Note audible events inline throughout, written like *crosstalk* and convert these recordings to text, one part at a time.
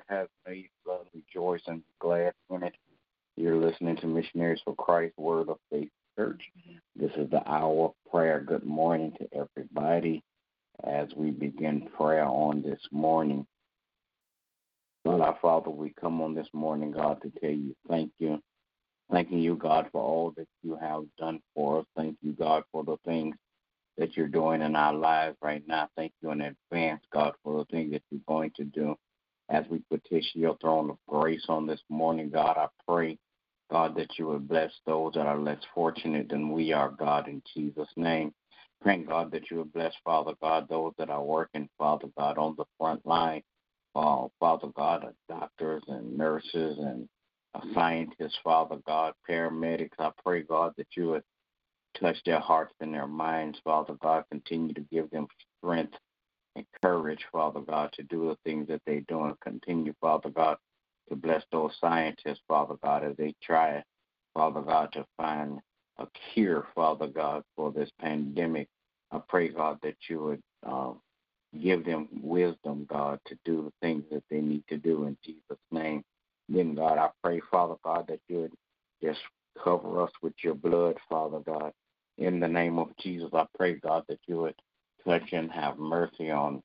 Lord has made. Let rejoice and be glad in it. You're listening to Missionaries for Christ Word of Faith Church. This is the hour of prayer. Good morning to everybody as we begin prayer on this morning. Lord our Father, we come on this morning, God, to tell you thank you. Thanking you, God, for all that you have done for us. Thank you, God, for the things that you're doing in our lives right now. Thank you in advance, God, for the things that you're going to do. As we petition your throne of grace on this morning, God, I pray, God, that you would bless those that are less fortunate than we are, God, in Jesus' name. Praying, God, that you would bless, Father God, those that are working, Father God, on the front line. Uh, Father God, uh, doctors and nurses and uh, scientists, Father God, paramedics. I pray, God, that you would touch their hearts and their minds, Father God. Continue to give them strength and courage, Father God, to do the things that they're doing. Continue, Father God, to bless those scientists, Father God, as they try, Father God, to find a cure, Father God, for this pandemic. I pray, God, that you would uh, give them wisdom, God, to do the things that they need to do in Jesus' name. Then, God, I pray, Father God, that you would just cover us with your blood, Father God. In the name of Jesus, I pray, God, that you would touch and have mercy on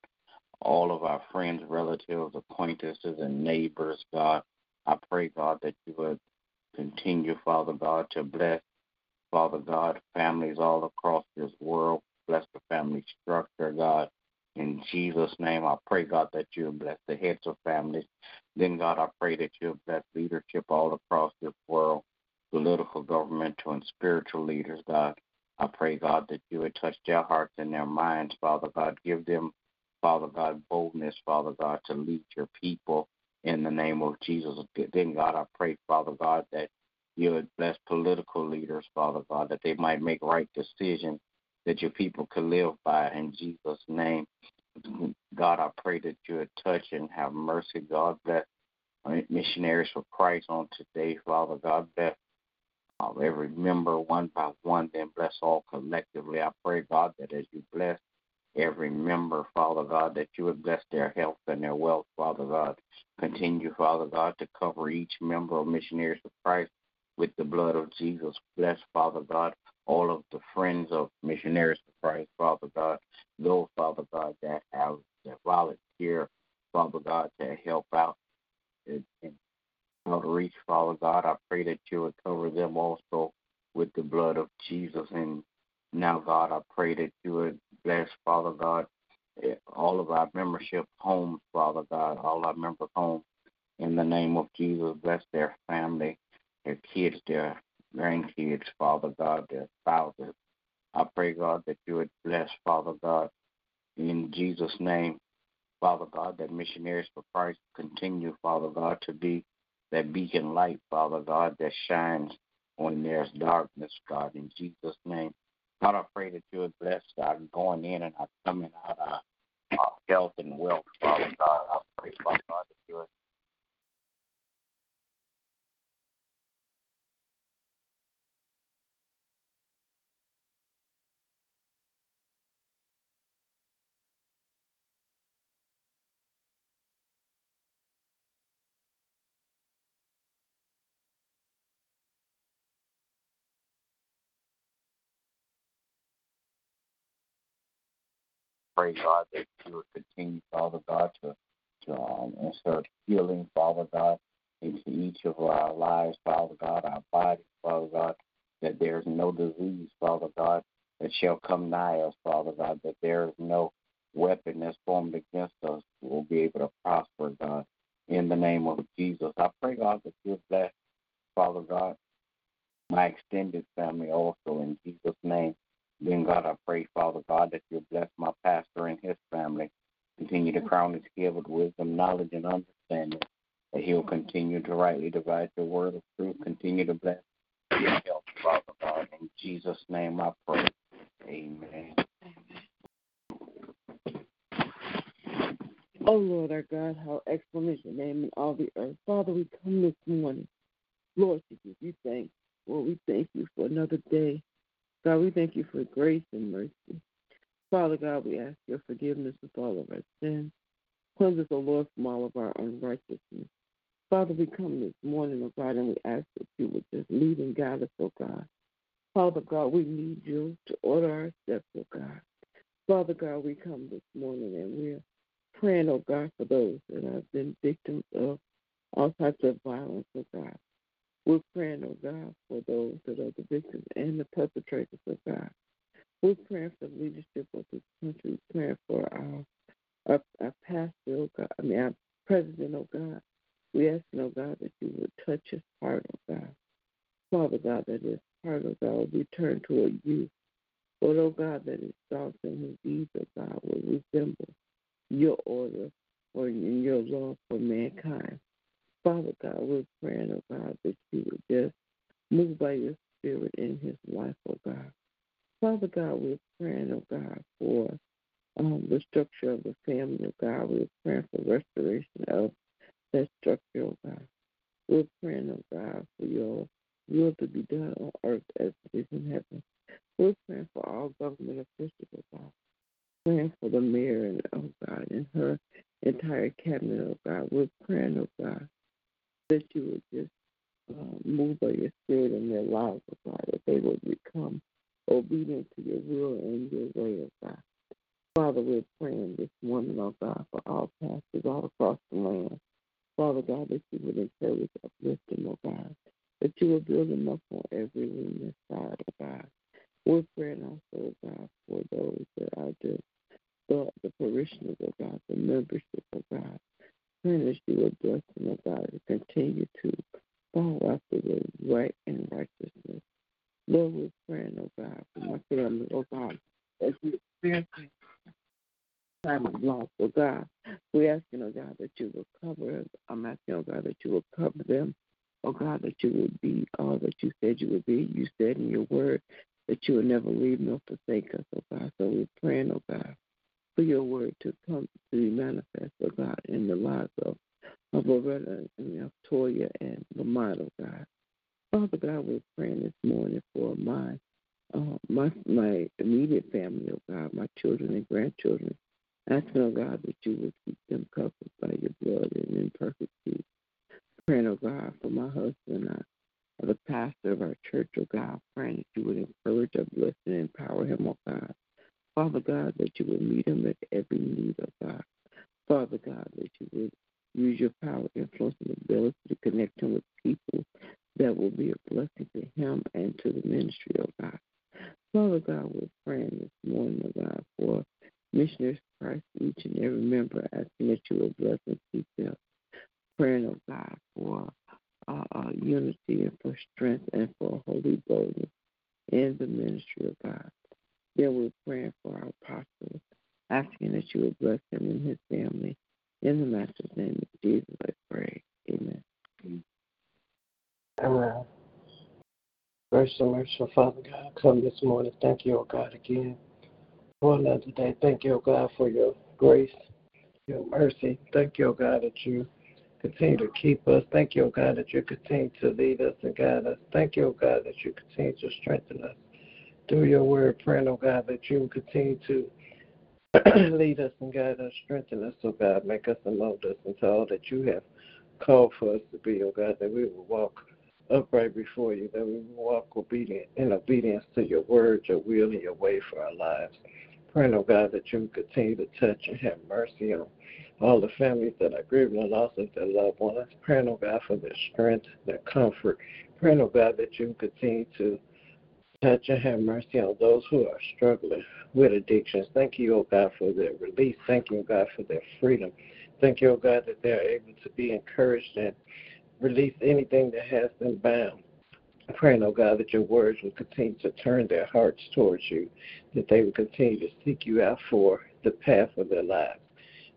all of our friends, relatives, acquaintances, and neighbors, God. I pray, God, that you would continue, Father God, to bless, Father God, families all across this world. Bless the family structure, God. In Jesus' name, I pray, God, that you bless the heads of families. Then, God, I pray that you bless leadership all across this world, political, governmental, and spiritual leaders, God. I pray, God, that you would touch their hearts and their minds, Father God. Give them, Father God, boldness, Father God, to lead your people in the name of Jesus. Then, God, I pray, Father God, that you would bless political leaders, Father God, that they might make right decisions that your people could live by in Jesus' name. God, I pray that you would touch and have mercy. God bless missionaries for Christ on today, Father God. Bless uh, every member one by one, then bless all collectively. I pray, God, that as you bless every member, Father God, that you would bless their health and their wealth, Father God. Continue, Father God, to cover each member of Missionaries for Christ with the blood of Jesus. Bless, Father God, all of the friends of Missionaries for Christ, Father God, those, Father God, that have that volunteer, Father God, to help out in outreach, Father God. I pray that you would cover them also with the blood of Jesus. And now, God, I pray that you would bless, Father God, eh, all of our membership homes, Father God, all our member homes. In the name of Jesus, bless their family, their kids, their grandkids, Father God, their spouses. I pray, God, that you would bless, Father God, in Jesus' name, Father God, that missionaries for Christ continue, Father God, to be that beacon light, Father God, that shines when there's darkness, God, in Jesus' name. God, I pray that you would bless our going in and our coming out, our, our health and wealth, Father God. I pray, Father God, pray, God, that you would continue, Father God, to, to um, insert healing, Father God, into each of our lives, Father God, our bodies, Father God, that there is no disease, Father God, that shall come nigh us, Father God, that there is no weapon that's formed against us will be able to prosper, God. In the name of Jesus, I pray, God, that you bless, Father God, my extended family also in Jesus' name. Then, God, I pray, Father God, that you bless my pastor and his family. Continue to crown his head with wisdom, knowledge, and understanding. That he'll continue to rightly divide the word of truth. Continue to bless your health, Father God. In Jesus' name I pray. Amen. Oh Lord our God, how excellent is your name in all the earth. Father, we come this morning, Lord, to give you thanks. Lord, we thank you for another day. God, we thank you for grace and mercy. Father God, we ask your forgiveness of all of our sins. Cleanse us, O Lord, from all of our unrighteousness. Father, we come this morning, O God, and we ask that you would just lead and guide us, O God. Father God, we need you to order our steps, O God. Father God, we come this morning and we're praying, oh God, for those that have been victims of all types of violence, oh God. We're praying, oh God, for those that are the victims and the perpetrators, oh God. We're praying for leadership of this country. We're praying for our, our, our pastor, oh God, I mean, our president, oh God. We ask, oh God, that you would touch his heart, oh God. Father God, that his heart, oh God, will be turned toward you. Lord, oh God, that his thoughts and his deeds, oh God, will resemble your order or your law for mankind. Father God, we're praying, oh God, that you would just move by your spirit in his life, oh God. Father God, we're praying, oh God, for um, the structure of the family, oh God. We're praying for restoration of that structure, oh God. We're praying, oh God, for your will to be done on earth as it is in heaven. We're praying for all government officials, oh God praying for the mayor and oh God and her entire cabinet, oh God. We're praying, oh God, that you would just uh, move by your spirit in their lives, oh God, that they would become obedient to your will and your way, oh God. Father, we're praying this morning, oh God, for all pastors all across the land. Father God, that you would encourage, uplift them, oh God, that you would build them up on every weakness side, oh God. Oh God. We're asking, oh God, that you will cover us. I'm asking, oh God, that you will cover them. Oh God, that you would be all that you said you would be. You said in your word that you would never leave nor forsake us, oh God. So we're praying, oh God, for your word to come to be manifest, oh God, in the lives of, of Loretta and of Toya and Lamont, oh God. Father God, we're praying this morning for my uh, my my immediate family, oh God, my children and grandchildren. Asking, oh God, that you would keep them covered by your blood and in perfect peace. Praying, oh God, for my husband, uh, the pastor of our church, oh God, praying that you would encourage, uplift, and empower him, oh God. Father God, that you would meet him at every need, of God. Father God, that you would use your power, influence, and ability to connect him with people that will be a blessing to him and to the ministry, of God. Father God, we're praying this morning, oh God, for missionaries Christ, each and every member, asking that you will bless and keep them. Praying, oh God, for uh, uh, unity and for strength and for holy boldness in the ministry of God. Then we're praying for our apostle, asking that you would bless him and his family. In the Master's name of Jesus, I pray. Amen. Amen. And merciful Father God, come this morning. Thank you, O God, again for another day. Thank you, O God, for your grace, your mercy. Thank you, O God, that you continue to keep us. Thank you, O God, that you continue to lead us and guide us. Thank you, O God, that you continue to strengthen us through your word, praying, oh God, that you continue to *clears throat* lead us and guide us, strengthen us, oh God, make us and mold us into all that you have called for us to be, oh God, that we will walk upright before you, that we will walk obedient in obedience to your word, your will, and your way for our lives. Praying, oh God, that you continue to touch and have mercy on all the families that are grieving loss of their loved ones. Praying, oh God, for their strength, their comfort. Praying, oh God, that you continue to Touch and have mercy on those who are struggling with addictions. Thank you, oh God, for their release. Thank you, O God, for their freedom. Thank you, oh God, that they're able to be encouraged and release anything that has them bound. Praying, oh God, that your words will continue to turn their hearts towards you, that they will continue to seek you out for the path of their lives.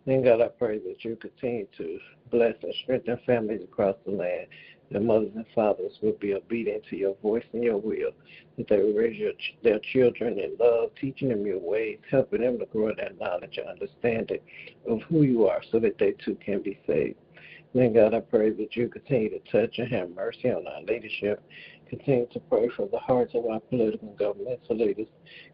Then, God, I pray that you continue to bless and strengthen families across the land that mothers and fathers will be obedient to your voice and your will, that they will raise your, their children in love, teaching them your ways, helping them to grow in that knowledge and understanding of who you are so that they too can be saved. Then, God, I pray that you continue to touch and have mercy on our leadership Continue to pray for the hearts of our political and governmental leaders.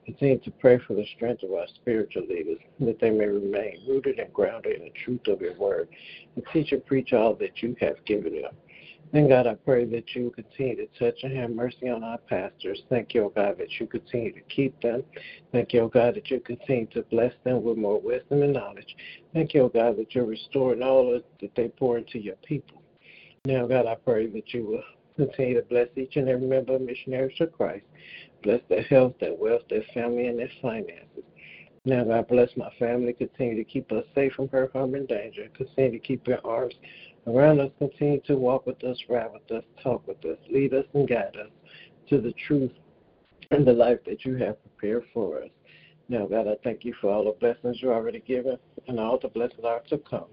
Continue to pray for the strength of our spiritual leaders, that they may remain rooted and grounded in the truth of your word, and teach and preach all that you have given them. Then, God, I pray that you continue to touch and have mercy on our pastors. Thank you, oh God, that you continue to keep them. Thank you, oh God, that you continue to bless them with more wisdom and knowledge. Thank you, oh God, that you're restoring all that they pour into your people. Now, God, I pray that you will continue to bless each and every member of Missionaries of Christ. Bless their health, their wealth, their family, and their finances. Now, God, bless my family. Continue to keep us safe from hurt, harm, and danger. Continue to keep your arms around us. Continue to walk with us, ride with us, talk with us, lead us, and guide us to the truth and the life that you have prepared for us. Now, God, I thank you for all the blessings you already given and all the blessings are to come.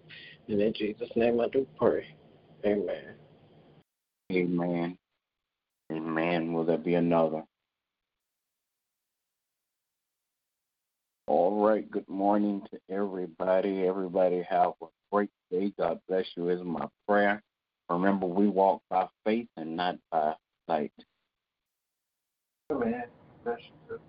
And in Jesus' name I do pray. Amen. Amen. Amen. Will there be another? All right. Good morning to everybody. Everybody have a great day. God bless you is my prayer. Remember, we walk by faith and not by sight. Amen. Bless you.